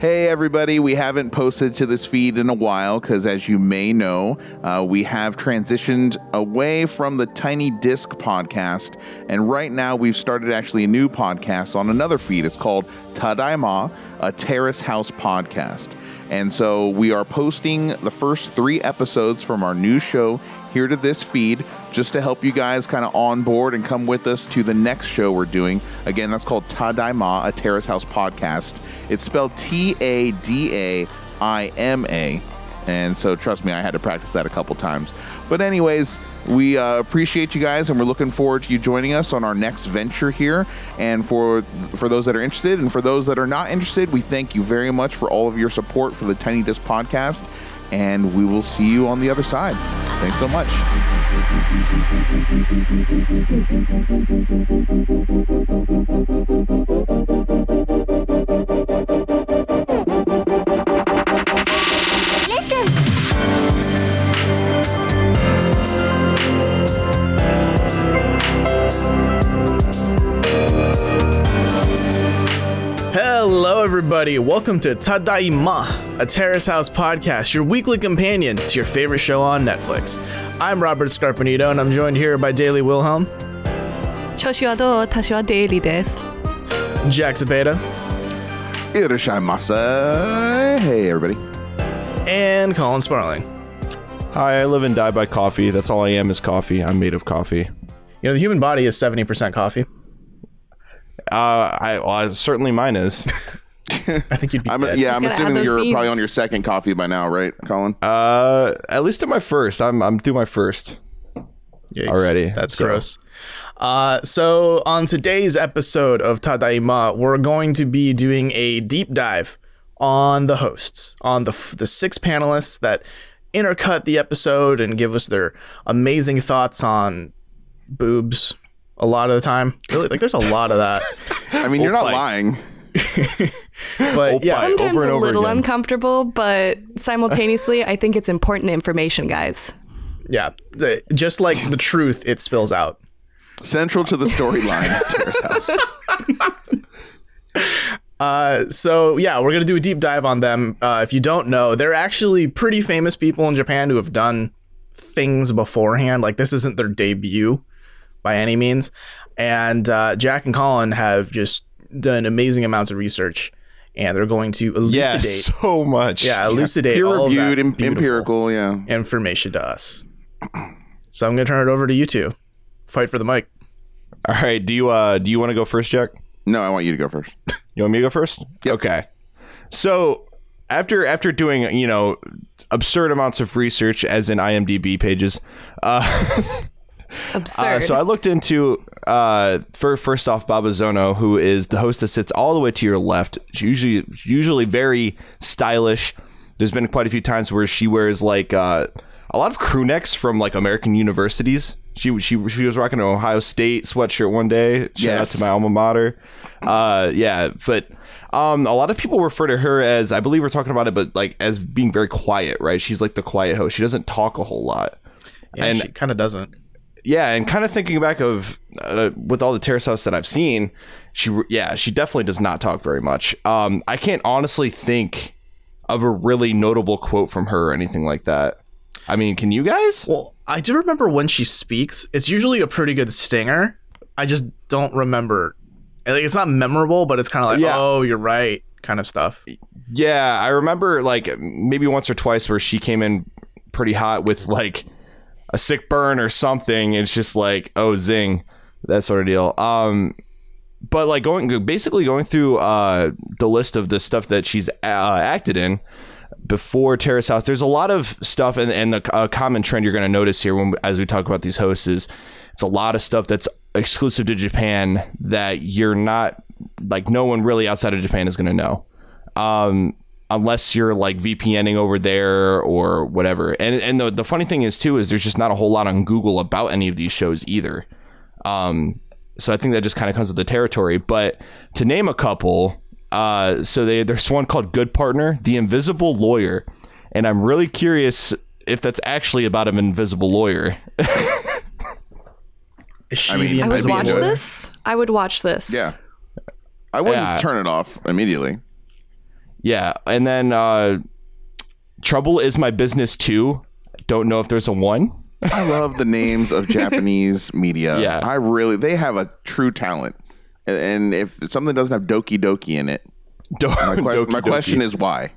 Hey, everybody, we haven't posted to this feed in a while because, as you may know, uh, we have transitioned away from the Tiny Disc podcast. And right now, we've started actually a new podcast on another feed. It's called Tadaima, a Terrace House podcast. And so we are posting the first three episodes from our new show here to this feed just to help you guys kind of on board and come with us to the next show we're doing. Again, that's called Tadaima, a Terrace House podcast. It's spelled T A D A I M A. And so, trust me, I had to practice that a couple times. But, anyways, we uh, appreciate you guys, and we're looking forward to you joining us on our next venture here. And for for those that are interested, and for those that are not interested, we thank you very much for all of your support for the Tiny Disc podcast. And we will see you on the other side. Thanks so much. Hello, everybody. Welcome to Tadaima, a Terrace House podcast, your weekly companion to your favorite show on Netflix. I'm Robert Scarpanito, and I'm joined here by Daily Wilhelm, 調子はどう私はデイリーです。 Jack Zapata, Irashaimasa. Hey, everybody. and Colin Sparling. Hi, I live and die by coffee. That's all I am is coffee. I'm made of coffee. You know, the human body is 70% coffee. Uh, I, well, I- certainly mine is. I think you'd be I'm, dead. yeah, I'm assuming that you're probably on your second coffee by now, right, Colin? Uh, at least to my first. I'm I'm through my first. Yikes. already, That's so- gross. Uh, so on today's episode of Tadaima, we're going to be doing a deep dive on the hosts, on the f- the six panelists that intercut the episode and give us their amazing thoughts on boobs. A lot of the time, really, like there's a lot of that. I mean, you're not Opie. lying. But yeah, Sometimes over and a over little again. uncomfortable, but simultaneously, I think it's important information, guys. yeah, the- just like the truth, it spills out. Central to the storyline Terrace House. Uh, so yeah, we're gonna do a deep dive on them. Uh, if you don't know, they're actually pretty famous people in Japan who have done things beforehand. Like this isn't their debut by any means. And uh, Jack and Colin have just done amazing amounts of research, and they're going to elucidate, Yes, so much. yeah, elucidate Peer all of reviewed, that em- empirical, yeah. information to us. So I'm gonna turn it over to you two. Fight for the mic. All right. Do you uh do you want to go first, Jack? No, I want you to go first. You want me to go first? Okay. So after after doing you know absurd amounts of research as in IMDb pages, uh, Absurd. Uh, so I looked into uh, for first off Babazono, who is the host that sits all the way to your left. She's usually usually very stylish. There's been quite a few times where she wears like uh, a lot of crew necks from like American universities. She she she was rocking an Ohio State sweatshirt one day. Shout Yes. out to my alma mater. Uh, yeah, but um, a lot of people refer to her as I believe we're talking about it, but like as being very quiet, right? She's like the quiet host. She doesn't talk a whole lot. Yeah, And- she kind of doesn't. Yeah, and kind of thinking back of uh, with all the terrace house that I've seen, she yeah, she definitely does not talk very much. Um, I can't honestly think of a really notable quote from her or anything like that. I mean, can you guys? Well, I do remember when she speaks. It's usually a pretty good stinger. I just don't remember. Like it's not memorable, but it's kind of like, Yeah. oh, you're right, kind of stuff. Yeah, I remember like maybe once or twice where she came in pretty hot with like a sick burn or something. It's just like, oh, zing, that sort of deal. Um, but like going basically going through uh the list of the stuff that she's uh, acted in before Terrace House, there's a lot of stuff, and and the uh, common trend you're going to notice here when as we talk about these hosts is it's a lot of stuff that's exclusive to Japan that you're not like no one really outside of Japan is going to know um, unless you're like VPNing over there or whatever. And and the the funny thing is too is there's just not a whole lot on Google about any of these shows either. Um, so I think that just kind of comes with the territory. But to name a couple, uh, so they, there's one called Good Partner, The Invisible Lawyer, and I'm really curious if that's actually about an invisible lawyer. Is she mean, the I would I'd watch lawyer? this. I would watch this. Yeah. I wouldn't Yeah. turn it off immediately. Yeah, and then uh, Trouble is my business too. Don't know if there's a one. I love the names of Japanese media. Yeah. I really they have a true talent. And if something doesn't have Doki Doki in it, Do- my, que- Doki my Doki. question is why.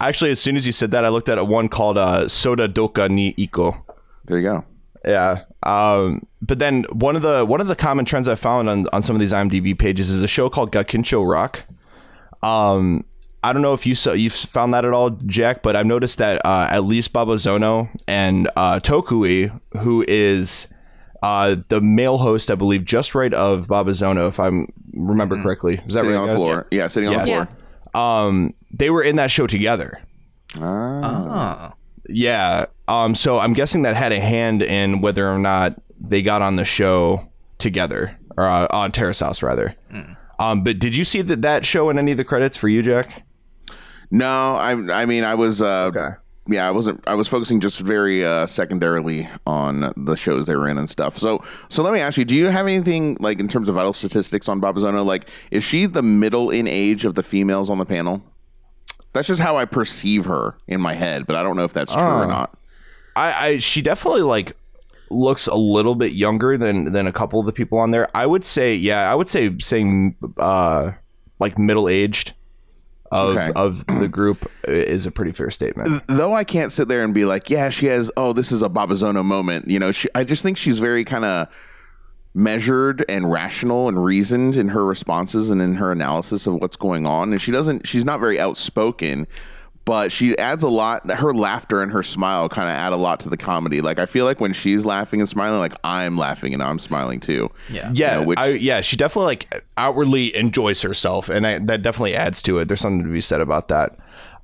actually, as soon as you said that, I looked at a one called uh, Soda Doka ni Iko. There you go. Yeah. Um, but then one of the one of the common trends I found on, on some of these IMDb pages is a show called Gakincho Rock. Um, I don't know if you saw you've found that at all, Jack, but I've noticed that uh, at least Babazono and uh, Tokui, who is uh, the male host, I believe, just right of Babazono, if I remember correctly. Is that Sitting right, on the floor. Yeah, sitting on the floor. Um, they were in that show together. Ah. Yeah. Um. So I'm guessing that had a hand in whether or not they got on the show together or uh, on Terrace House rather. Um. But did you see that that show in any of the credits for you, Jack? No, I I mean I was uh Okay. yeah, I wasn't I was focusing just very uh secondarily on the shows they were in and stuff. So so let me ask you, do you have anything like in terms of vital statistics on Babazono? Like is she the middle in age of the females on the panel? That's just how I perceive her in my head, but I don't know if that's true or Oh. not. I. I. She definitely like looks a little bit younger than than a couple of the people on there. I would say. Yeah. I would say saying uh like middle aged. Of, Okay. of the group uh, is a pretty fair statement. Though I can't sit there and be like, yeah, she has oh, this is a Babazono moment. You know, she I just think she's very kind of measured and rational and reasoned in her responses and in her analysis of what's going on. And she doesn't she's not very outspoken, but she adds a lot her laughter and her smile kind of add a lot to the comedy. Like I feel like when she's laughing and smiling, like I'm laughing and I'm smiling too. Yeah. Yeah, You know, which- I, yeah, she definitely like outwardly enjoys herself, and I, that definitely adds to it. There's something to be said about that.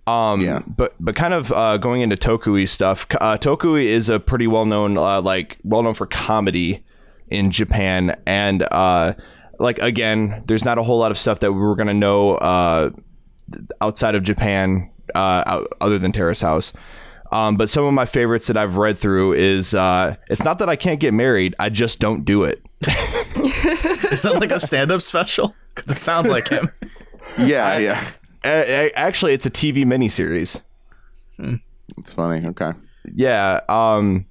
Um, Yeah. but but kind of uh, going into Tokui stuff. Uh, Tokui is a pretty well known, uh, like well known for comedy in Japan, and uh, like again, there's not a whole lot of stuff that we were gonna know uh, outside of Japan, uh, other than Terrace House. Um, but some of my favorites that I've read through is uh, it's not that I can't get married, I just don't do it. Is that like a stand-up special? Because it sounds like him. Yeah, yeah. Uh, actually, it's a TV miniseries. It's funny. Okay. Yeah. Um,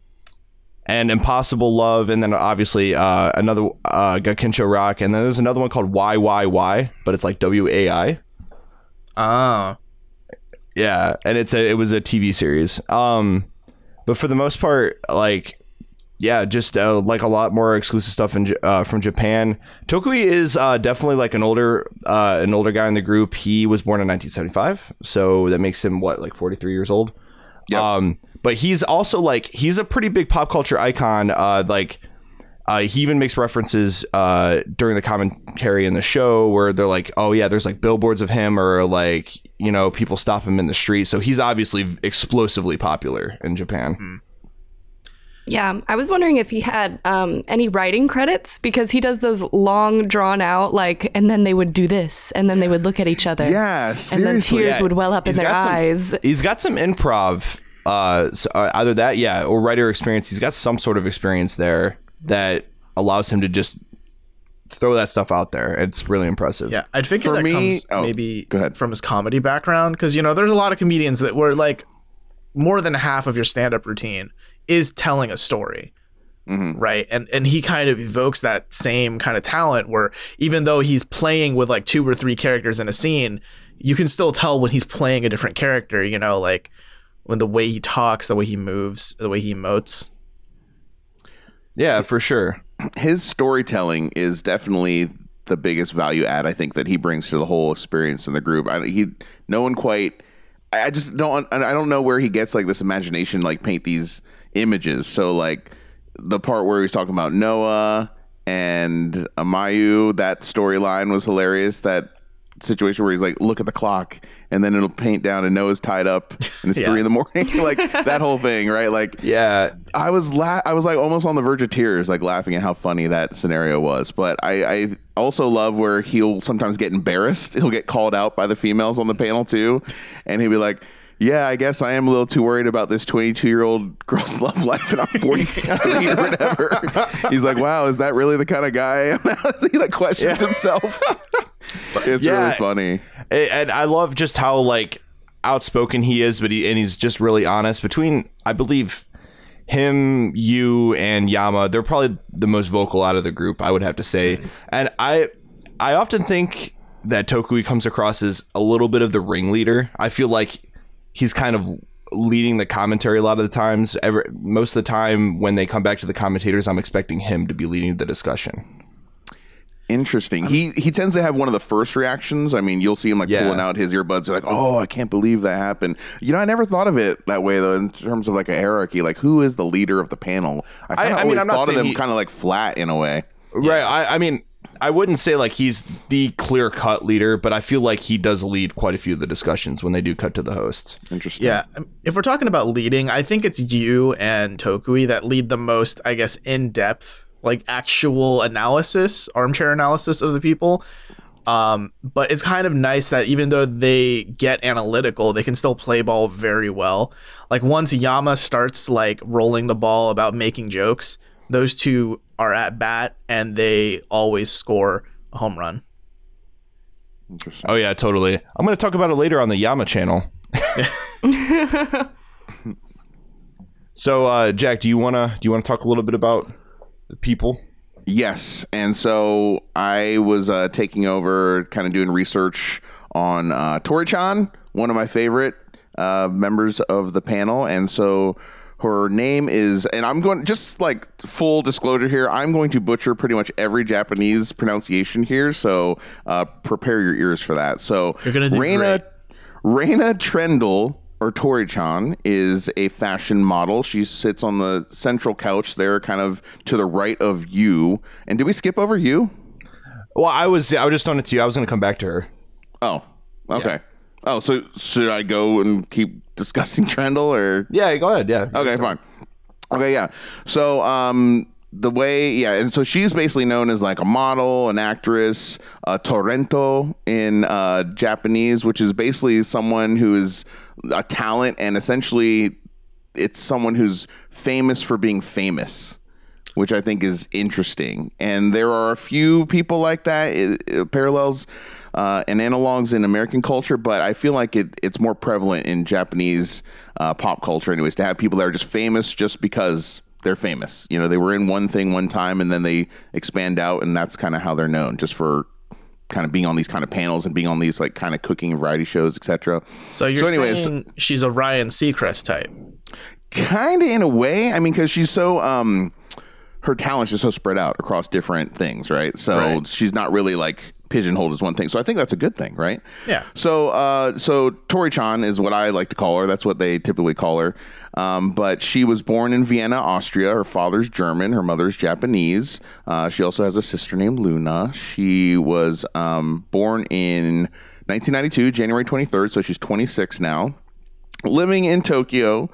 and Impossible Love, and then obviously uh, another uh, Gakincho Rock, and then there's another one called Why Why Why, but it's like W A I. Oh. Yeah, and it's a it was a TV series. Um, but for the most part, like, yeah, just uh, like a lot more exclusive stuff in uh, from Japan. Tokui is uh, definitely like an older uh, an older guy in the group. He was born in 1975, so that makes him what like 43 years old. Yep. Um, but he's also like he's a pretty big pop culture icon. Uh, like. Uh, he even makes references uh, during the commentary in the show where they're like, "Oh yeah, there's like billboards of him, or like you know people stop him in the street." So he's obviously explosively popular in Japan. Yeah, I was wondering if he had um, any writing credits because he does those long, drawn out, like, and then they would do this, and then they would look at each other. Yeah, And then seriously. tears Yeah, would well up in their some- eyes. He's got some improv, uh, so, uh, either that, yeah, or writer experience. He's got some sort of experience there that allows him to just throw that stuff out there. It's really impressive. Yeah, I'd figure For that me- comes oh, maybe go ahead. from his comedy background because you know there's a lot of comedians that were like more than half of your stand-up routine is telling a story. Mm-hmm. Right. And and he kind of evokes that same kind of talent where even though he's playing with like two or three characters in a scene, you can still tell when he's playing a different character, you know, like when the way he talks, the way he moves, the way he emotes. Yeah, for sure. his storytelling is definitely the biggest value add I think that he brings to the whole experience in the group. I, he no one quite. I just don't. I don't know where he gets like this imagination, like paint these images. So like the part where he's talking about Noah and Amayu, that storyline was hilarious. That situation where he's like, look at the clock, and then it'll paint down, and Noah's tied up, and it's Yeah. three in the morning. like that whole thing, right? Like Yeah, I was la- I was like almost on the verge of tears, like laughing at how funny that scenario was. But I, I also love where he'll sometimes get embarrassed. He'll get called out by the females on the panel too, and he'll be like, yeah, I guess I am a little too worried about this 22 year old girl's love life and I'm 43 or whatever. He's like, wow, is that really the kind of guy he like questions himself. it's Yeah. really funny. And I love just how like outspoken he is, but he and he's just really honest. Between I believe him, you, and Yama, they're probably the most vocal out of the group. I would have to say, and I I often think that Tokui comes across as a little bit of the ringleader. I feel like he's kind of leading the commentary a lot of the times. Ever most of the time when they come back to the commentators, I'm expecting him to be leading the discussion. Interesting. He he tends to have one of the first reactions. I mean, you'll see him like Yeah. pulling out his earbuds, like, "Oh, I can't believe that happened." You know, I never thought of it that way though, in terms of like a hierarchy. Like, who is the leader of the panel? I kind of I mean, always I'm not thought of them he- kind of like flat in a way. Right. I, I mean, I wouldn't say like he's the clear cut leader, but I feel like he does lead quite a few of the discussions when they do cut to the hosts. Interesting. Yeah, um, if we're talking about leading, I think it's you and Tokui that lead the most, I guess, in depth, like actual analysis, armchair analysis of the people. Um, but it's kind of nice that even though they get analytical, they can still play ball very well. Like once Yama starts like rolling the ball about making jokes, those two are at bat and they always score a home run. Interesting. Oh yeah, totally. I'm going to talk about it later on the Yama channel. so, uh, Jack, do you wanna do you wanna talk a little bit about the people? Yes, and so I was uh, taking over, kind of doing research on uh, Tori-chan, one of my favorite uh, members of the panel, and so her name is, and I'm going just like full disclosure here, I'm going to butcher pretty much every Japanese pronunciation here, so uh, prepare your ears for that. So You're gonna do Reina, Reina Triendl or Tori-chan is a fashion model. She sits on the central couch there, kind of to the right of you. And did we skip over you? Well, I was I was just on it to you. I was going to come back to her. Oh, okay. Oh, so should I go and keep discussing Triendl or? Yeah, go ahead. Yeah. Okay, fine. Okay, yeah. So, um, the way, yeah, and so she's basically known as like a model, an actress, a torrento in uh, Japanese, which is basically someone who is a talent, and essentially, it's someone who's famous for being famous. Which I think is interesting, and there are a few people like that. It, it parallels uh, and analogs in American culture, but I feel like it, it's more prevalent in Japanese uh, pop culture, anyways, to have people that are just famous just because they're famous. You know, they were in one thing one time and then they expand out, and that's kind of how they're known, just for kind of being on these kind of panels and being on these like kind of cooking variety shows, etc. So you're anyways- saying she's a Ryan Seacrest type. kind of in a way. I mean, because she's so um, her talents are so spread out across different things, right? So Right. she's not really like pigeonholed as one thing. So I think that's a good thing, right? Yeah. So, uh, so Tori Chan is what I like to call her. That's what they typically call her. Um, but she was born in Vienna, Austria. Her father's German. Her mother's Japanese. Uh, she also has a sister named Luna. She was um, born in 1992, January 23rd. So she's 26 now living in Tokyo,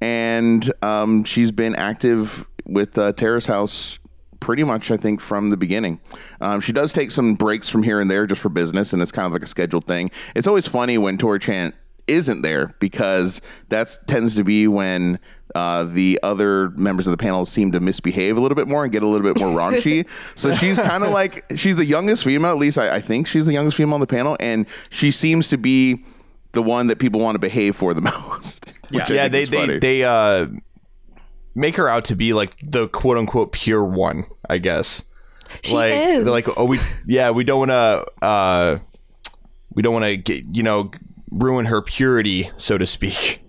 and um, she's been active with uh, Terrace House pretty much, I think, from the beginning. Um, she does take some breaks from here and there just for business, and it's kind of like a scheduled thing. It's always funny when Tori Chan isn't there because that tends to be when uh, the other members of the panel seem to misbehave a little bit more and get a little bit more raunchy. so she's kind of like she's the youngest female, at least I, I think she's the youngest female on the panel, and she seems to be the one that people want to behave for the most. which I yeah, think they is they they uh make her out to be like the quote unquote pure one, I guess. She like is. they're like, oh, we yeah, we don't want to uh we don't want to get you know ruin her purity, so to speak.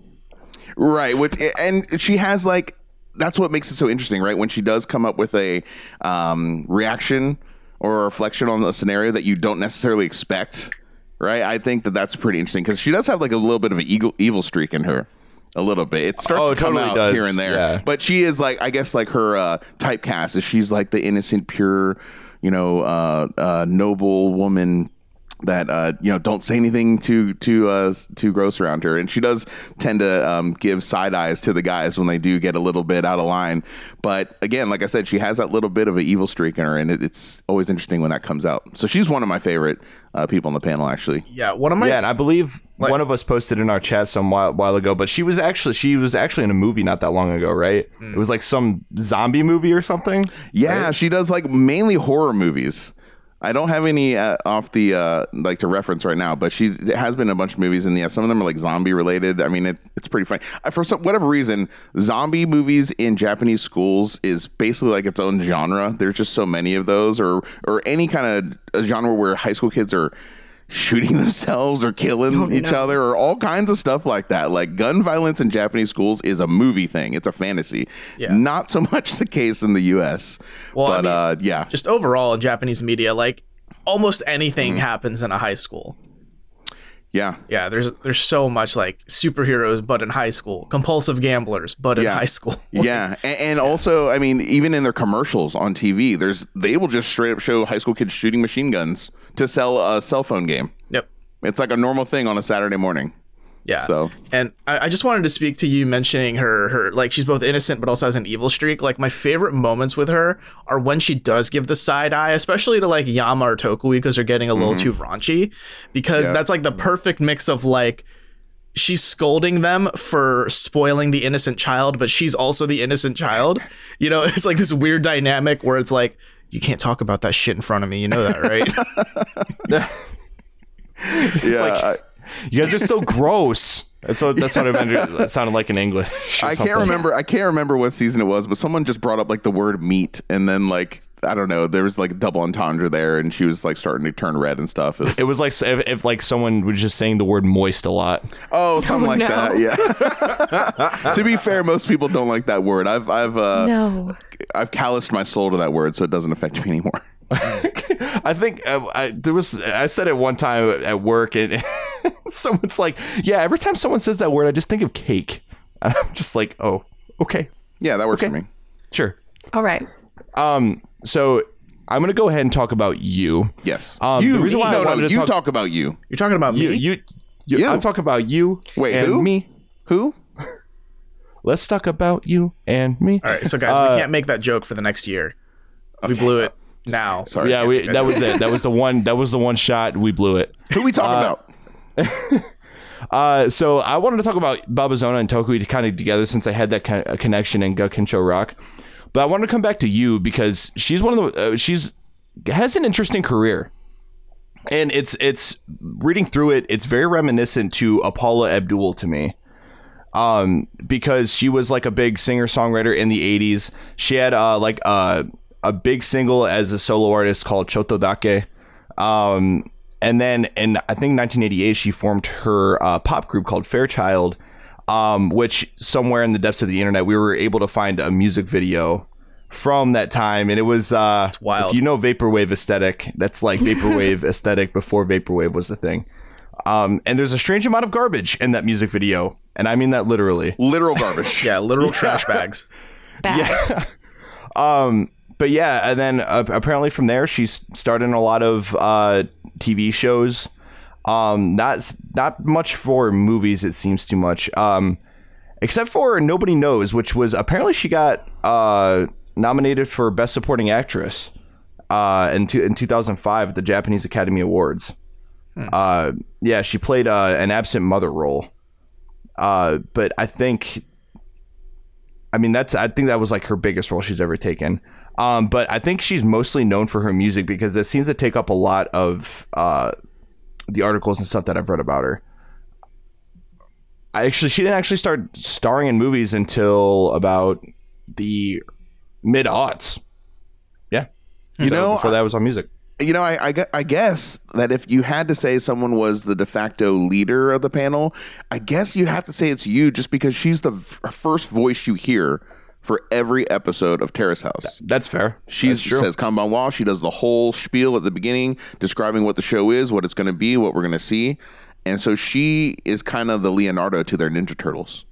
right. Which and she has like that's what makes it so interesting, right? When she does come up with a um, reaction or a reflection on the scenario that you don't necessarily expect, right? I think that that's pretty interesting because she does have like a little bit of an evil evil streak in her. A little bit. It starts Oh, to come totally out does. here and there. Yeah. But she is like, I guess, like her uh, typecast is she's like the innocent, pure, you know, uh, uh, noble woman that uh, you know don't say anything too too uh, too gross around her, and she does tend to um, give side eyes to the guys when they do get a little bit out of line. But again, like I said, she has that little bit of an evil streak in her, and it, it's always interesting when that comes out. So she's one of my favorite uh, people on the panel, actually. Yeah, one of my yeah, and I believe one of us posted in our chat some while, while ago, but she was actually she was actually in a movie not that long ago, right? It was like some zombie movie or something. Yeah, she does like mainly horror movies. I don't have any uh, off the uh, like to reference right now, but she has been in a bunch of movies, and yeah, some of them are like zombie related. I mean, it, it's pretty funny. I, for some, whatever reason, zombie movies in Japanese schools is basically like its own genre. There's just so many of those, or or any kind of genre where high school kids are shooting themselves or killing each no. other or all kinds of stuff like that. Like gun violence in Japanese schools is a movie thing. It's a fantasy. Yeah. Not so much the case in the US. Well, I but mean, uh yeah. just overall in Japanese media, like almost Mm-hmm. anything happens in a high school. Yeah. Yeah, there's there's so much like superheroes, but in high school, compulsive gamblers, but in Yeah. high school. yeah, and, and also, I mean, even in their commercials on TV, there's they will just straight up show high school kids shooting machine guns to sell a cell phone game. Yep. It's like a normal thing on a Saturday morning. Yeah. So- and I, I just wanted to speak to you mentioning her her like she's both innocent but also has an evil streak. Like my favorite moments with her are when she does give the side eye, especially to like Yama or Tokui because they're getting a little mm-hmm. too raunchy. Because Yeah. that's like the perfect mix of like she's scolding them for spoiling the innocent child, but she's also the innocent child. You know, it's like this weird dynamic where it's like, you can't talk about that shit in front of me. You know that, right? yeah, like- I, You guys are so gross. That's what that's what it, meant- it sounded like in English. or I something. can't remember. I can't remember what season it was, but someone just brought up like the word meat, and then like I don't know, there was like double entendre there, and she was like starting to turn red and stuff. It was- It was like if, if like someone was just saying the word moist a lot. oh, something like no. that. Yeah. to be fair, most people don't like that word. I've I've uh, No. I've calloused my soul to that word, so it doesn't affect me anymore. I think uh, I, there was I said it one time at work and someone's like, "Yeah, every time someone says that word, I just think of cake." I'm just like, "Oh, okay, Yeah, that works Okay. for me. sure." All right. Um, so I'm gonna go ahead and talk about you. Yes. Um, you the reason why I no, no, to you talk- talk, about you. You're talking about You, me. you, you, You. I'll talk about you. Wait, and who? Me. Who? Let's talk about you and me. All right, so guys, Uh, we can't make that joke for the next year. We blew it now. Sorry. yeah, we, that was it. That was the one. That was the one shot. We blew it. Who we talking about? Uh, so I wanted to talk about Babazono and Tokui to kind of together since I had that con- uh, connection in Gakincho Rock. But I wanted to come back to you because she's one of the uh, she's has an interesting career, and it's it's reading through it. It's very reminiscent to Paula Abdul to me. Um, because she was like a big singer songwriter in the '80s. She had uh like uh, a big single as a solo artist called Chotodake. Um, and then in I think 1988 she formed her uh, pop group called Fairchild, um, which somewhere in the depths of the internet we were able to find a music video from that time, and it was uh, wild. If you know vaporwave aesthetic, that's like vaporwave aesthetic before vaporwave was the thing. Um, and there's a strange amount of garbage in that music video, and I mean that literally. Literal garbage. Yeah, literal trash bags. Bags. Um, but yeah, and then uh, apparently from there she s- started in a lot of uh, TV shows. Um, not not much for movies. It seems too much. Um, except for Nobody Knows, which was apparently she got uh, nominated for Best Supporting Actress uh, in two, in 2005 at the Japanese Academy Awards. Uh, yeah, she played uh, an absent mother role. Uh, but I think I mean, that's I think that was like her biggest role she's ever taken. Um, but I think she's mostly known for her music because it seems to take up a lot of uh, the articles and stuff that I've read about her. I actually she didn't actually start starring in movies until about the mid aughts. Yeah, You So know, before that was on music. You know, I, I, I guess that if you had to say someone was the de facto leader of the panel, I guess you'd have to say it's you just because she's the f- first voice you hear for every episode of Terrace House. That's fair. She says Kanbanwa. She does the whole spiel at the beginning, describing what the show is, what it's going to be, what we're going to see. And so she is kind of the Leonardo to their Ninja Turtles.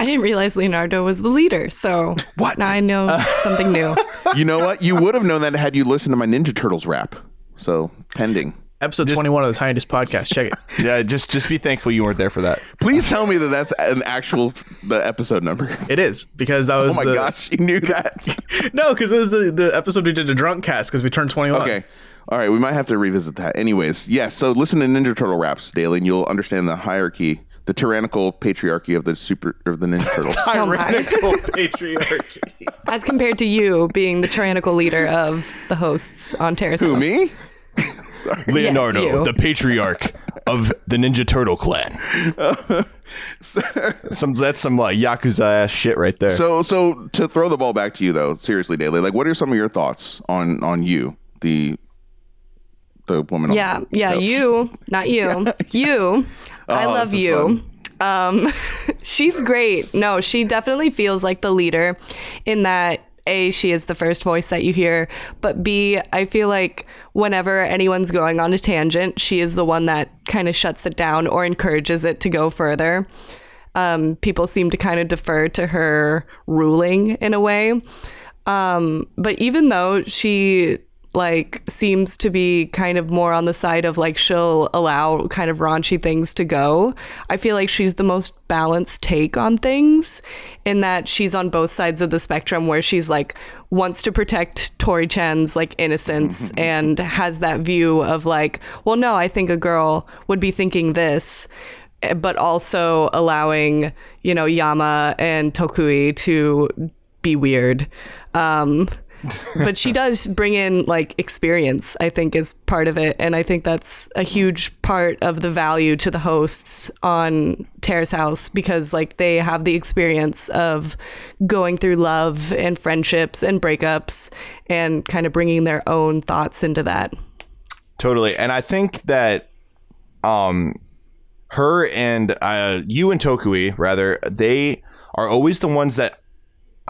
I didn't realize Leonardo was the leader, so What? now I know something new. You know what? You would have known that had you listened to my Ninja Turtles rap. So pending. Episode 21 of the Tiniest Podcast. Check it. Yeah, just just be thankful you weren't there for that. Please tell me that that's an actual the episode number. It is because that was Oh my the, gosh, you knew that. No, because it was the, the episode we did a drunk cast because we turned 21. Okay. All right, we might have to revisit that. Anyways, yes. So listen to Ninja Turtle raps daily, and you'll understand the hierarchy, the tyrannical patriarchy of the super of the Ninja Turtles. Oh. Tyrannical patriarchy. As compared to you being the tyrannical leader of the hosts on Terrace Who House. me? Sorry. Leonardo, you. the patriarch of the Ninja Turtle clan. some that's some uh, yakuza ass shit right there. So so to throw the ball back to you though, seriously, Daily, like what are some of your thoughts on on you, the the woman? on Yeah, the yeah, couch? you, not you. You. I Oh, love you. Um she's great. No, she definitely feels like the leader in that a, she is the first voice that you hear, but B, I feel like whenever anyone's going on a tangent, she is the one that kind of shuts it down or encourages it to go further. Um, people seem to kind of defer to her ruling in a way. Um, but even though she like seems to be kind of more on the side of like she'll allow kind of raunchy things to go, I feel like she's the most balanced take on things in that she's on both sides of the spectrum where she's like wants to protect Tori Chan's like innocence and has that view of like, well no, I think a girl would be thinking this eh, but also allowing you know Yama and Tokui to be weird. Um, but she does bring in like experience. I think is part of it, and I think that's a huge part of the value to the hosts on Terrace House because like they have the experience of going through love and friendships and breakups and kind of bringing their own thoughts into that. Totally. And I think that um her and uh you and Tokui rather, they are always the ones that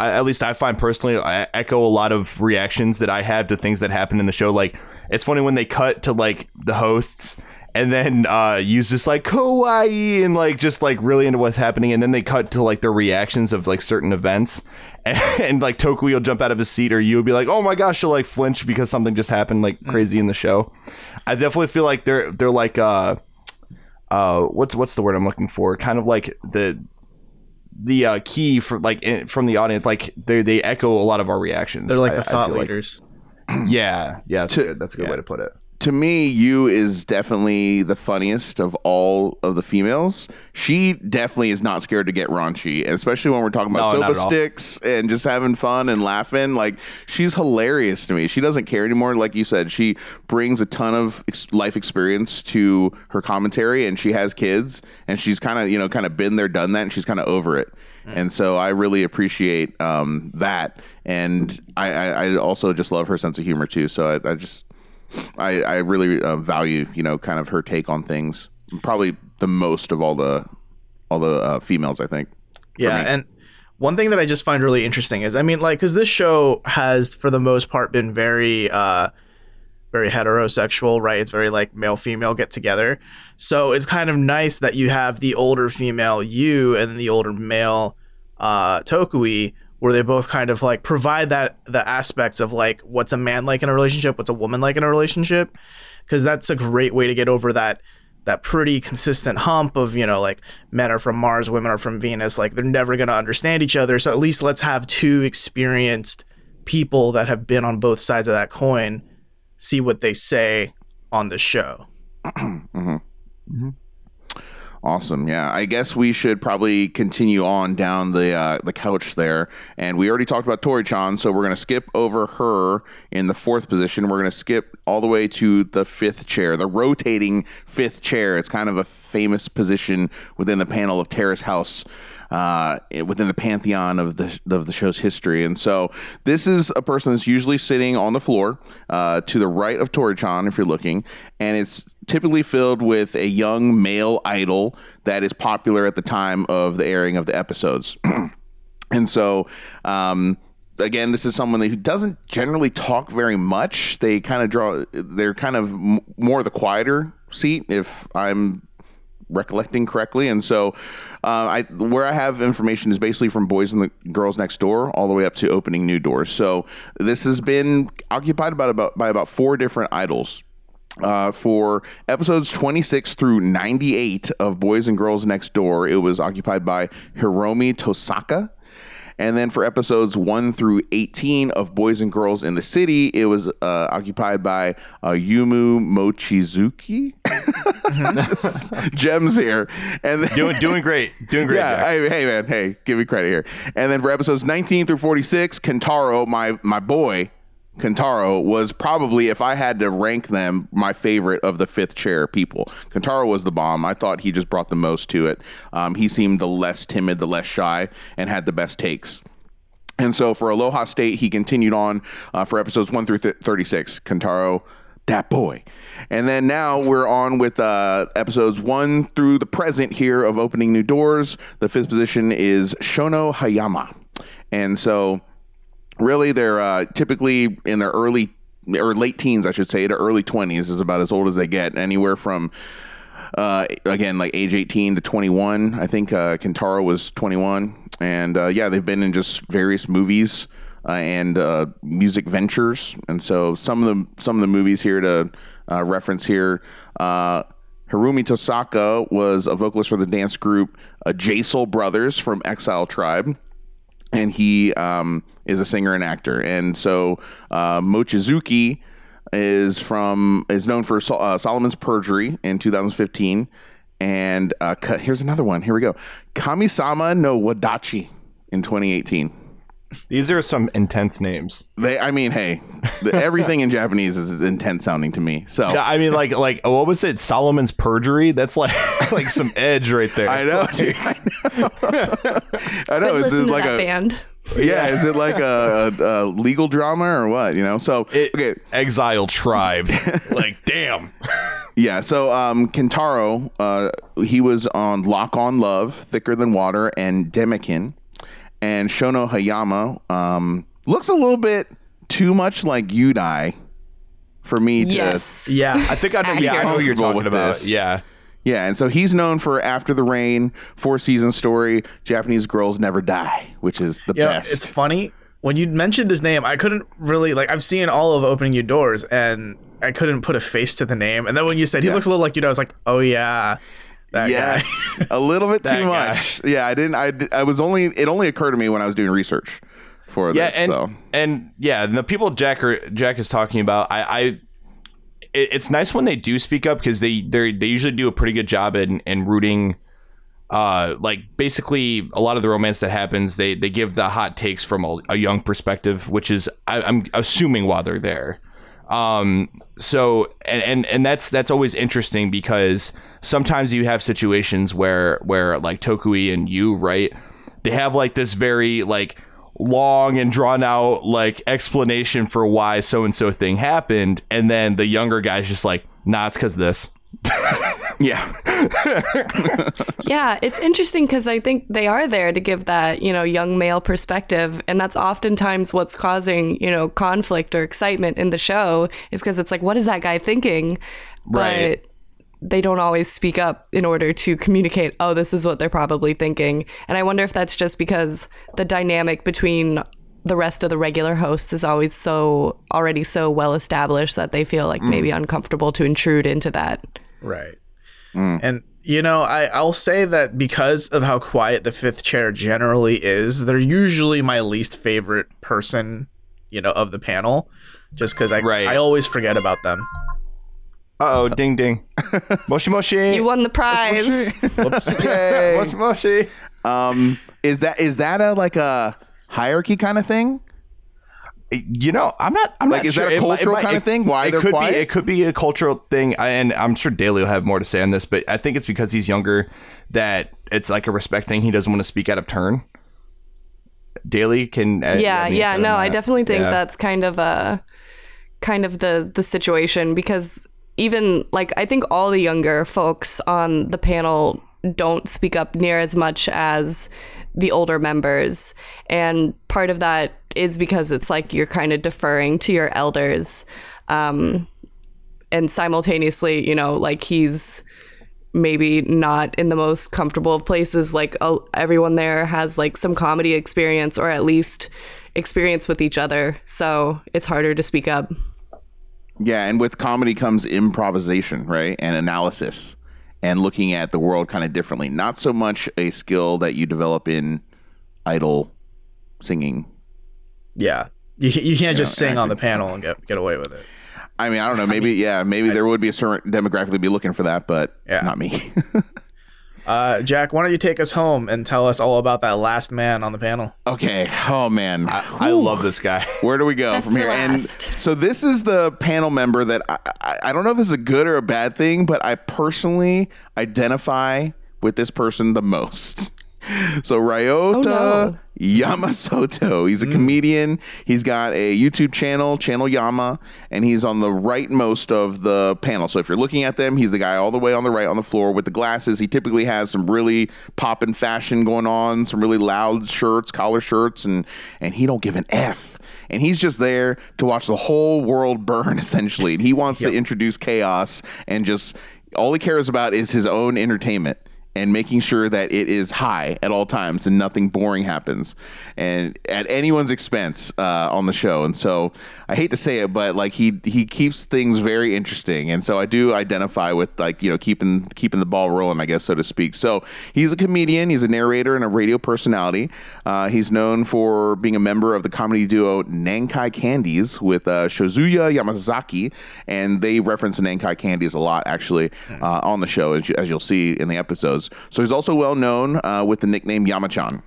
I, at least I find personally I echo a lot of reactions that I have to things that happen in the show. Like it's funny when they cut to like the hosts and then uh use this like kawaii and like just like really into what's happening. And then they cut to like their reactions of like certain events. And, and like Tokui will jump out of his seat or you will be like oh my gosh she'll like flinch because something just happened like crazy in the show. I definitely feel like they're they're like uh uh what's what's the word I'm looking for? Kind of like the the uh, key for like in, from the audience like they they echo a lot of our reactions They're like I- the thought feel like. leaders. yeah yeah that's, that's a good way to put it to me, you is definitely the funniest of all of the females. She definitely is not scared to get raunchy, especially when we're talking about No, soba sticks and just having fun and laughing. Like she's hilarious to me. She doesn't care anymore. Like you said, she brings a ton of ex- life experience to her commentary, and she has kids, and she's kind of you know kind of been there, done that, and she's kind of over it. And so I really appreciate um, that, and I, I, I also just love her sense of humor too. So I, I just I, I really uh, value, you know, kind of her take on things. Probably the most of all the all the uh, females, I think. Yeah, and one thing that I just find really interesting is, I mean, like, because this show has, for the most part, been very, uh, very heterosexual, right? It's very like male female get together. So it's kind of nice that you have the older female you and the older male uh, Tokui, where they both kind of like provide that the aspects of like what's a man like in a relationship, what's a woman like in a relationship, because that's a great way to get over that that pretty consistent hump of you know like men are from Mars, women are from Venus, like they're never gonna understand each other. So at least let's have two experienced people that have been on both sides of that coin see what they say on the show. Mm-hmm. Mm-hmm. Awesome. Yeah, I guess we should probably continue on down the uh, the couch there. And we already talked about Tori Chan, so we're going to skip over her in the fourth position. We're going to skip all the way to the fifth chair, the rotating fifth chair. It's kind of a famous position within the panel of Terrace House. Uh, within the pantheon of the of the show's history, and so this is a person that's usually sitting on the floor uh, to the right of Tori-chan, if you're looking, and it's typically filled with a young male idol that is popular at the time of the airing of the episodes. and so, um, again, this is someone who doesn't generally talk very much. They kind of draw, they're kind of m- more the quieter seat, if I'm recollecting correctly. And so, uh, I where I have information is basically from Boys and the Girls Next Door all the way up to opening new doors. So this has been occupied about, about by about four different idols Uh, for episodes 26 through 98 of Boys and Girls Next Door, it was occupied by Hiromi Tosaka. And then for episodes 1 through 18 of Boys and Girls in the City, it was uh, occupied by uh, Yumu Mochizuki. Gems here. And then, Doing doing great. Doing great. yeah, hey, hey, man, hey, give me credit here. And then for episodes 19 through 46, Kentaro, my my boy, Kentaro was probably, if I had to rank them, my favorite of the fifth chair people. Kentaro was the bomb. I thought he just brought the most to it. Um, he seemed the less timid, the less shy, and had the best takes. And so for Aloha State, he continued on uh, for episodes 1 through th- 36. Kentaro, that boy. And then now we're on with uh, episodes 1 through the present here of Opening New Doors. The fifth position is Shono Hayama. And so really they're uh, typically in their early or late teens, I should say, to early 20s is about as old as they get. Anywhere from uh, again, like age 18 to 21. I think uh, Kentaro was 21. And uh, yeah, they've been in just various movies uh, and uh, music ventures. And so some of the some of the movies here to uh, reference here. Hiromi Tosaka was a vocalist for the dance group uh, Brothers from Exile Tribe and he um, is a singer and actor. And so uh, Mochizuki is from is known for Sol- uh, Solomon's Perjury in 2015. And uh, here's another one. Here we go. Kamisama no Wadachi in 2018. These are some intense names. They, I mean, hey, the, everything in Japanese is intense sounding to me. So Yeah, I mean, like, like what was it? Solomon's perjury. That's like, like some edge right there. I know, dude, I know. I know. Is it like a band. yeah? Is it like a, a, a legal drama or what? You know? So It- okay, Exile tribe. like, damn. Yeah, so um, Kentaro, uh, he was on Lock on Love, Thicker Than Water, and Demekin. And Shono Hayama um, looks a little bit too much like Yudai for me to. Yes. Yeah. I think I know. Yeah, I know what you're Comfortable talking with about. this. Yeah. Yeah, and so he's known for After the Rain, Four Seasons Story, Japanese Girls Never Die, which is the You know, best. it's funny when you mentioned his name. I couldn't really like. I've seen all of opening you doors, and I couldn't put a face to the name. And then when you said he looks a little like you, know, I was like, oh yeah, that yes, a little bit too guy. much. Yeah, I didn't. I, I was only. It only occurred to me when I was doing research for Yeah, this. and so and yeah, and the people Jack are, Jack is talking about, I, I it, it's nice when they do speak up because they they they usually do a pretty good job in in rooting. Uh, like basically a lot of the romance that happens, they they give the hot takes from a, a young perspective, which is I, I'm assuming why they're there. Um, so and, and and that's that's always interesting because sometimes you have situations where where like Tokui and you right, they have like this very like long and drawn out like explanation for why so and so thing happened, and then the younger guy's just like, nah, it's because this. Yeah, Yeah, it's interesting because I think they are there to give that, you know, young male perspective. And that's oftentimes what's causing, you know, conflict or excitement in the show is because it's like, what is that guy thinking? Right. But they don't always speak up in order to communicate, oh, this is what they're probably thinking. And I wonder if that's just because the dynamic between the rest of the regular hosts is always so already so well established that they feel like maybe uncomfortable to intrude into that. Right. And you know, I I'll say that because of how quiet the fifth chair generally is, they're usually my least favorite person, you know, of the panel, just because I Right. I always forget about them. Uh oh, ding ding, moshi moshi, You won the prize. Yay. moshi moshi. Um, is that is that a like a hierarchy kind of thing? You know, I'm not. I'm Like, not is that sure. a It might- cultural it might- kind of thing? Why it they're could quiet? Be, it could be a cultural thing, and I'm sure Daly will have more to say on this. But I think it's because he's younger that it's like a respect thing. He doesn't want to speak out of turn. Daly can. uh, yeah yeah no i definitely think Yeah. that's kind of a kind of the the situation because even like i think all the younger folks on the panel don't speak up near as much as the older members. And part of that is because it's like you're kind of deferring to your elders um and simultaneously you know like he's maybe not in the most comfortable of places like uh, everyone there has like some comedy experience or at least experience with each other. So it's harder to speak up. Yeah, and with comedy comes improvisation, right? And analysis and looking at the world kind of differently. Not so much a skill that you develop in idle singing. Yeah. You, you can't just sing on the panel and get get away with it. I mean, I don't know. Maybe, yeah, maybe there would be a certain demographic that'd be looking for that, but Yeah. not me. Uh, Jack, why don't you take us home and tell us all about that last man on the panel? okay. Oh, man. I love this guy. Where do we go Best from for here? And so this is the panel member that I, I, I don't know if this is a good or a bad thing, but I personally identify with this person the most. So Ryota Oh, no. Yamasato, he's a mm. comedian. He's got a YouTube channel, Channel Yama, and he's on the rightmost of the panel. So if you're looking at them, he's the guy all the way on the right on the floor with the glasses. He typically has some really poppin' fashion going on, some really loud shirts, collar shirts, and and he don't give an F. And he's just there to watch the whole world burn, essentially. And he wants to introduce chaos and just all he cares about is his own entertainment and making sure that it is high at all times and nothing boring happens and at anyone's expense uh, on the show. And so i hate to say it but like he he keeps things very interesting. And so i do identify with like you know keeping keeping the ball rolling i guess so to speak. So he's a comedian he's a narrator and a radio personality. Uh, he's known for being a member of the comedy duo nankai candies with uh, Shizuyo Yamasaki and they reference nankai candies a lot actually uh, on the show as, you, as you'll see in the episodes so he's also well known uh, with the nickname yamachan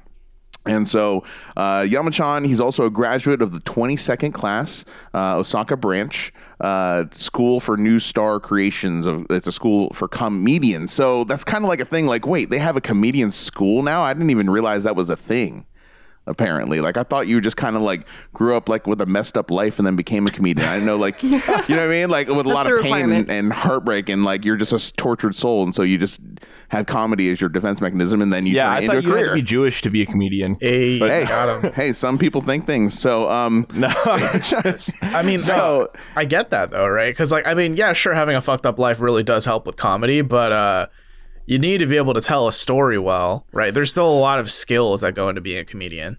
and so, uh, Yamachan, he's also a graduate of the 22nd class, uh, Osaka branch, uh, school for new star creations. Of It's a school for comedians. So that's kind of like a thing like, wait, they have a comedian school now? I didn't even realize that was a thing. Apparently, like I thought you just kind of like grew up like with a messed up life and then became a comedian. I know, like you know what I mean, like with a lot of pain and, and heartbreak, and like you're just a tortured soul, and so you just have comedy as your defense mechanism, and then you Yeah, turn I it thought into you a had to be Jewish to be a comedian. Hey, Hey, got him. hey, some people think things. So, um, No, just I mean, So- I, I get that though, right? Because like, I mean, yeah, sure, having a fucked up life really does help with comedy, but uh, you need to be able to tell a story well, right? There's still a lot of skills that go into being a comedian.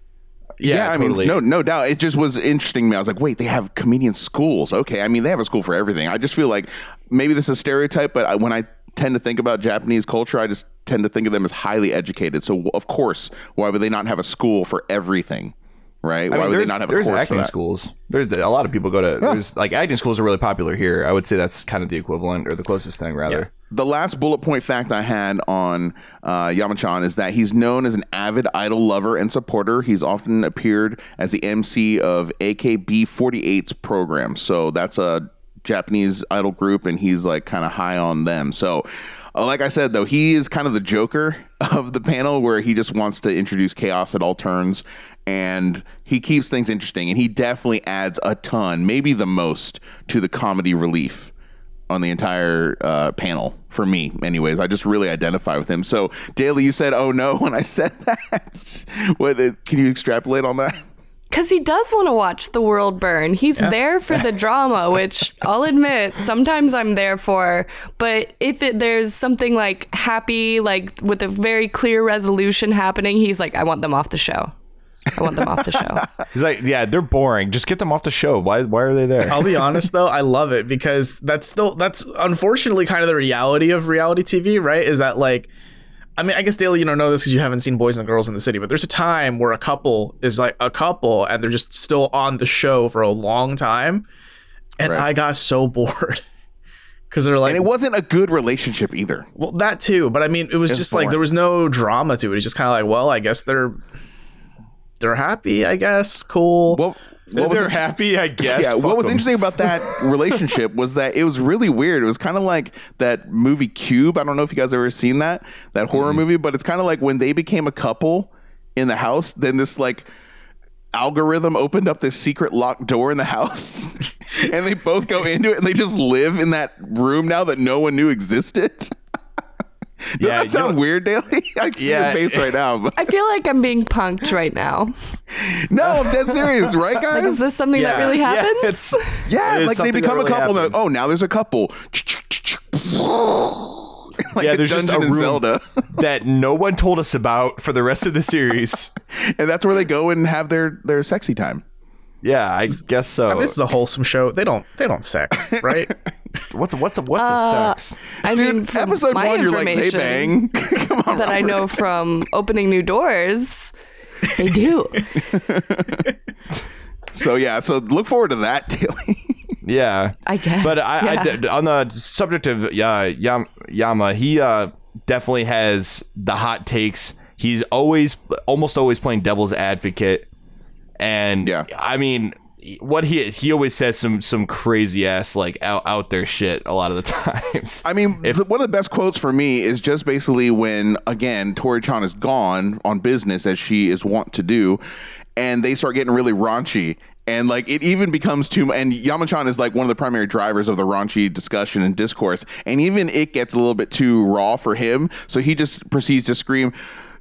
yeah, yeah, I totally. mean, no, no doubt. It just was interesting to me. I was like, wait, they have comedian schools. Okay, I mean, they have a school for everything. I just feel like maybe this is a stereotype, but I, when I tend to think about Japanese culture, I just tend to think of them as highly educated. So, of course, why would they not have a school for everything? Right? I why mean, would they there's, not have a there's course for acting schools. There's a lot of people go to. There's like acting schools are really popular here. I would say that's kind of the equivalent or the closest thing, rather. The last bullet point fact I had on uh, Yamachan is that he's known as an avid idol lover and supporter. He's often appeared as the MC of AKB48's program. So that's a Japanese idol group, and he's like kind of high on them. So, uh, like I said, though, he is kind of the joker of the panel where he just wants to introduce chaos at all turns. And he keeps things interesting, and he definitely adds a ton, maybe the most, to the comedy relief on the entire uh, panel for me anyways i just really identify with him so daly you said oh no when i said that what uh, can you extrapolate on that Because he does want to watch the world burn. He's there for the drama, which I'll admit, sometimes I'm there for. But if it, there's something like happy, like with a very clear resolution happening, he's like, I want them off the show. I want them off the show. He's like, yeah, they're boring. Just get them off the show. Why? Why are they there? I'll be honest though, I love it because that's still that's unfortunately kind of the reality of reality TV, right? Is that like I mean, I guess Daily, you don't know this because you haven't seen Boys and Girls in the City, but there's a time where a couple is like a couple and they're just still on the show for a long time. And Right. I got so bored. Because they're like, and it wasn't a good relationship either well, that too. But I mean, it was It's just like there was no drama to it. It's just kind of like, well, I guess they're they're happy. I guess cool. well what they're happy, I guess. yeah, Fuck what was interesting about that relationship was that it was really weird. It was kind of like that movie Cube. I don't know if you guys ever seen that that horror Mm-hmm. movie, but it's kind of like when they became a couple in the house, then this like algorithm opened up this secret locked door in the house and they both go into it and they just live in that room now that no one knew existed. Does Yeah, that you sound weird, Daly? I see Yeah. your face right now. But I feel like I'm being punked right now. no, I'm dead serious, right, guys? Like, is this something that Yeah. really Yeah, happens? it's, Yeah, it is like they become really a couple. and they're happens. like, oh, now there's a couple. like Yeah, a there's just a in room. Zelda, that no one told us about for the rest of the series. and that's where they go and have their their sexy time. Yeah, I guess so. This is a wholesome show. They don't they don't sex, right? What's a, what's a, what's Uh, a sex? I Dude, mean, from episode my one, you're like, they bang. Come on, that I know from opening new doors. They do. So yeah, so look forward to that, Daily. Yeah, I guess, But I, I yeah. d- on the subject of yeah, Yam, Yama, he uh, definitely has the hot takes. He's always, almost always playing devil's advocate, and Yeah. I mean, what he he always says some some crazy ass like out out there shit a lot of the times. I mean, the, one of the best quotes for me is just basically when again Tori Chan is gone on business as she is wont to do, and they start getting really raunchy. And like it even becomes too, and Yamachan is like one of the primary drivers of the raunchy discussion and discourse. And even it gets a little bit too raw for him, so he just proceeds to scream,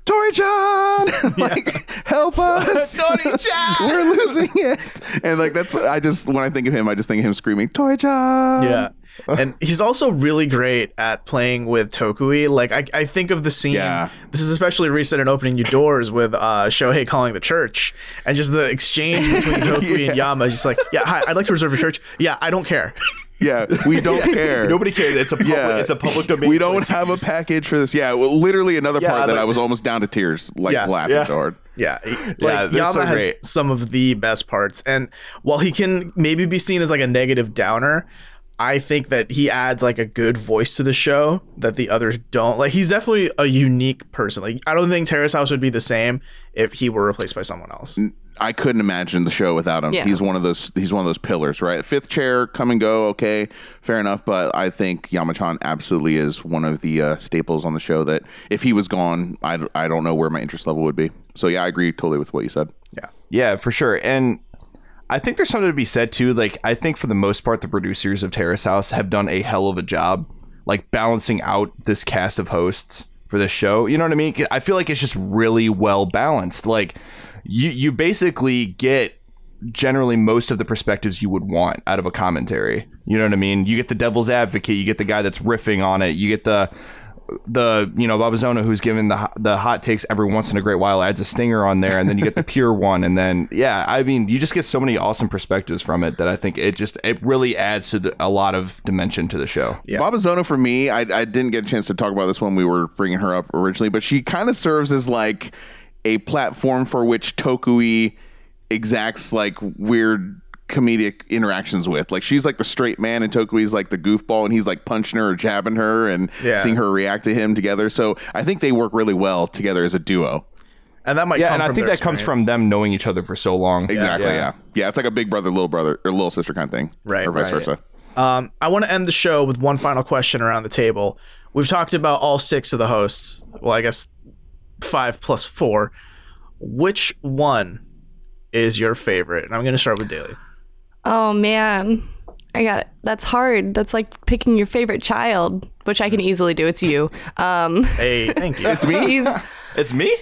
"Tori Chan, like help us, Tori Chan, we're losing it." And like that's, I just when I think of him, I just think of him screaming, "Tori Chan." Yeah. And he's also really great at playing with Tokui. Like I, I think of the scene. Yeah. This is especially recent in opening new doors with uh, Shohei calling the church, and just the exchange between Tokui and Yama. Just like, yeah, hi, I'd like to reserve a church. Yeah, I don't care. Yeah, we don't care. Nobody cares. It's a public, Yeah, it's a public domain. We don't have a package for this. Yeah, well, literally another Yeah, part that I was almost down to tears, like Yeah, laughing yeah. so hard. Yeah, like Yeah, Yama so has some of the best parts, and while he can maybe be seen as like a negative downer, I think that he adds like a good voice to the show that the others don't. Like he's definitely a unique person. Like I don't think Terrace House would be the same if he were replaced by someone else. I couldn't imagine the show without him. Yeah. He's one of those. He's one of those pillars, right? Fifth chair, come and go. Okay, fair enough. But I think Yamachan absolutely is one of the uh, staples on the show. That if he was gone, I, d- I don't know where my interest level would be. So yeah, I agree totally with what you said. Yeah. Yeah, for sure. And I think there's something to be said too. Like, I think for the most part, the producers of Terrace House have done a hell of a job, like balancing out this cast of hosts for this show. You know what I mean? I feel like it's just really well balanced. Like, you you basically get generally most of the perspectives you would want out of a commentary. You know what I mean? You get the devil's advocate, you get the guy that's riffing on it, you get the the you know Babazono who's given the the hot takes every once in a great while adds a stinger on there and then you get the pure one and then yeah I mean you just get so many awesome perspectives from it that I think it just it really adds to the, a lot of dimension to the show. Yeah. Babazono for me, I, I didn't get a chance to talk about this when we were bringing her up originally, but she kind of serves as like a platform for which Tokui exacts like weird comedic interactions with. Like she's like the straight man and Tokui's like the goofball and he's like punching her or jabbing her and Yeah. seeing her react to him together. So I think they work really well together as a duo. And that might Yeah, come and I think their that comes from them knowing each other for so long. Exactly. Yeah. Yeah. yeah. it's like a big brother, little brother, or little sister kind of thing. Right, Or vice right. versa. Um, I want to end the show with one final question around the table. We've talked about all six of the hosts. Well, I guess five plus four. Which one is your favorite? And I'm going to start with Daily. Oh man. I got it. That's hard. That's like picking your favorite child, which I can easily do. It's you. Um, Hey, thank you. It's me. she's It's me?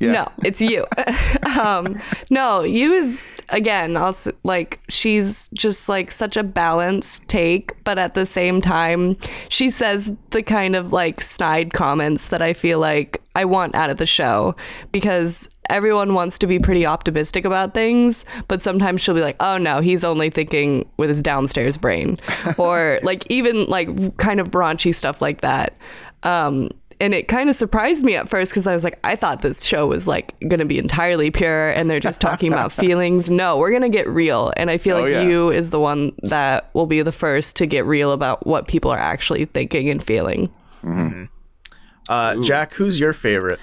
Yeah. no, it's you. um, no, you is again. Also, like she's just like such a balanced take, but at the same time, she says the kind of like snide comments that I feel like I want out of the show because everyone wants to be pretty optimistic about things, but sometimes she'll be like, "Oh no, he's only thinking with his downstairs brain," or like even like kind of raunchy stuff like that. Um, and it kind of surprised me at first because I was like, I thought this show was like going to be entirely pure and they're just talking about feelings. No, we're going to get real. And I feel Oh, like yeah. you is the one that will be the first to get real about what people are actually thinking and feeling. Uh, Jack, who's your favorite?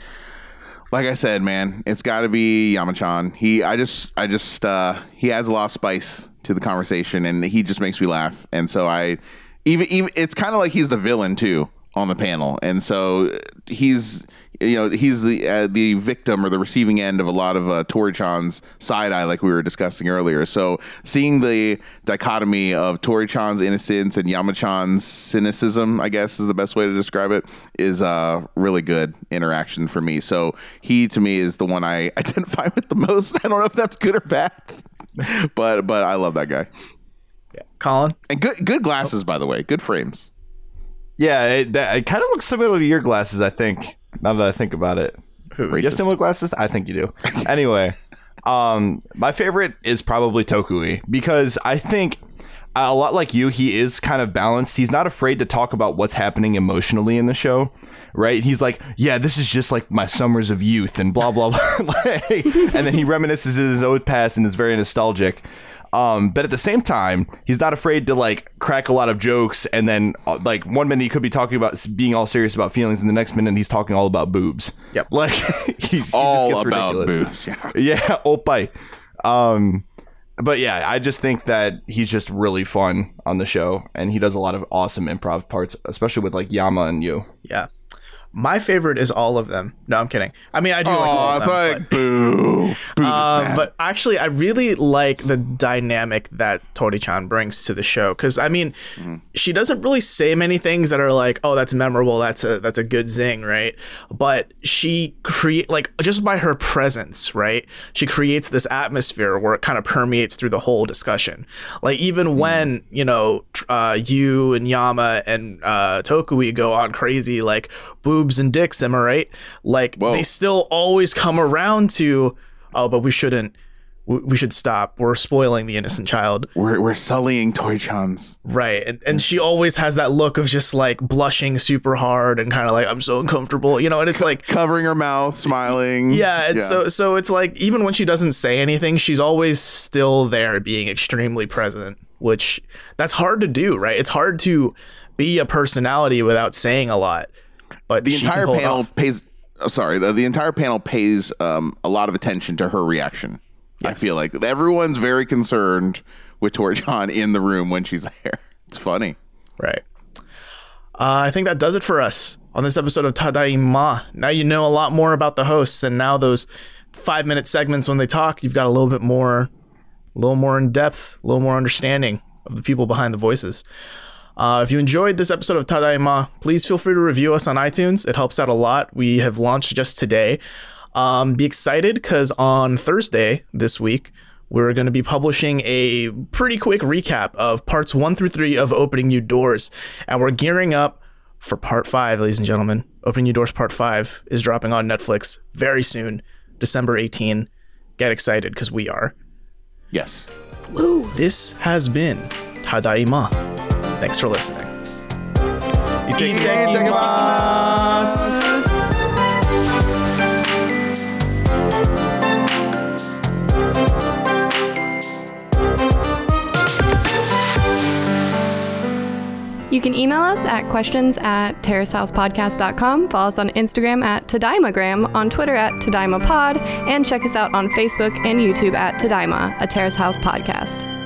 like I said, man, it's got to be Yamachan. He, I just, I just, uh, he adds a lot of spice to the conversation, and he just makes me laugh. And so I, even, even, it's kind of like he's the villain too on the panel, and so he's, you know, he's the uh, the victim or the receiving end of a lot of uh, Tori-chan's side eye, like we were discussing earlier. So seeing the dichotomy of Tori-chan's innocence and Yamachan's cynicism, I guess is the best way to describe it, is uh, really good interaction for me. So he to me is the one I identify with the most. I don't know if that's good or bad, but but I love that guy. Yeah, Colin? And good good glasses, by the way, good frames. Yeah, it, that, it kind of looks similar to your glasses, I think. Now that I think about it. Who? You have similar glasses? I think you do. anyway, Um, my favorite is probably Tokui because I think a lot like you, he is kind of balanced. He's not afraid to talk about what's happening emotionally in the show, right? He's like, yeah, this is just like my summers of youth and blah blah blah, and then he reminisces his old past and is very nostalgic. Um, but at the same time, he's not afraid to like crack a lot of jokes, and then uh, like one minute he could be talking about being all serious about feelings, and the next minute he's talking all about boobs. Yep. like he, he just All gets about ridiculous. boobs. Yeah. Yeah, oppai. Um, but yeah, I just think that he's just really fun on the show, and he does a lot of awesome improv parts, especially with like Yama and you. Yeah. My favorite is all of them. No, I'm kidding. I mean, I do like all Oh, of it's them. like boo. Boo Um, man. but actually, I really like the dynamic that Tori-chan brings to the show because I mean, she doesn't really say many things that are like, "Oh, that's memorable. That's a that's a good zing," right? But she create like just by her presence, right? She creates this atmosphere where it kind of permeates through the whole discussion. Like even when you know uh, you and Yama and uh, Tokui go on crazy like boobs and dicks, am I right? Like Whoa. they still always come around to oh, but we shouldn't. We we should stop. We're spoiling the innocent child, we're we're sullying Tori-chan's. right? And and she always has that look of just like blushing super hard and kind of like I'm so uncomfortable, you know. And it's like Covering her mouth, smiling. yeah, it's so so it's like even when she doesn't say anything, she's always still there, being extremely present. Which that's hard to do, right? It's hard to be a personality without saying a lot. But the entire panel pays. Oh, sorry, the, the entire panel pays um, a lot of attention to her reaction. I feel like everyone's very concerned with Tori-chan in the room when she's there. It's funny. Right. Uh, I think that does it for us on this episode of Tadaima. Now you know a lot more about the hosts, and now those five minute segments when they talk, you've got a little bit more, a little more in depth, a little more understanding of the people behind the voices. Uh, if you enjoyed this episode of Tadaima, please feel free to review us on iTunes. It helps out a lot. We have launched just today. Um, be excited because on Thursday this week, we're going to be publishing a pretty quick recap of parts one through three of Opening New Doors. And we're gearing up for part five, ladies and gentlemen. Opening New Doors part five is dropping on Netflix very soon, December 18. Get excited because we are. Yes. Woo! This has been Tadaima. Thanks for listening. You can email us at questions at terracehousepodcast.com, follow us on Instagram at Tadaimagram, on Twitter at TadaimaPod, and check us out on Facebook and YouTube at Tadaima, a Terrace House podcast.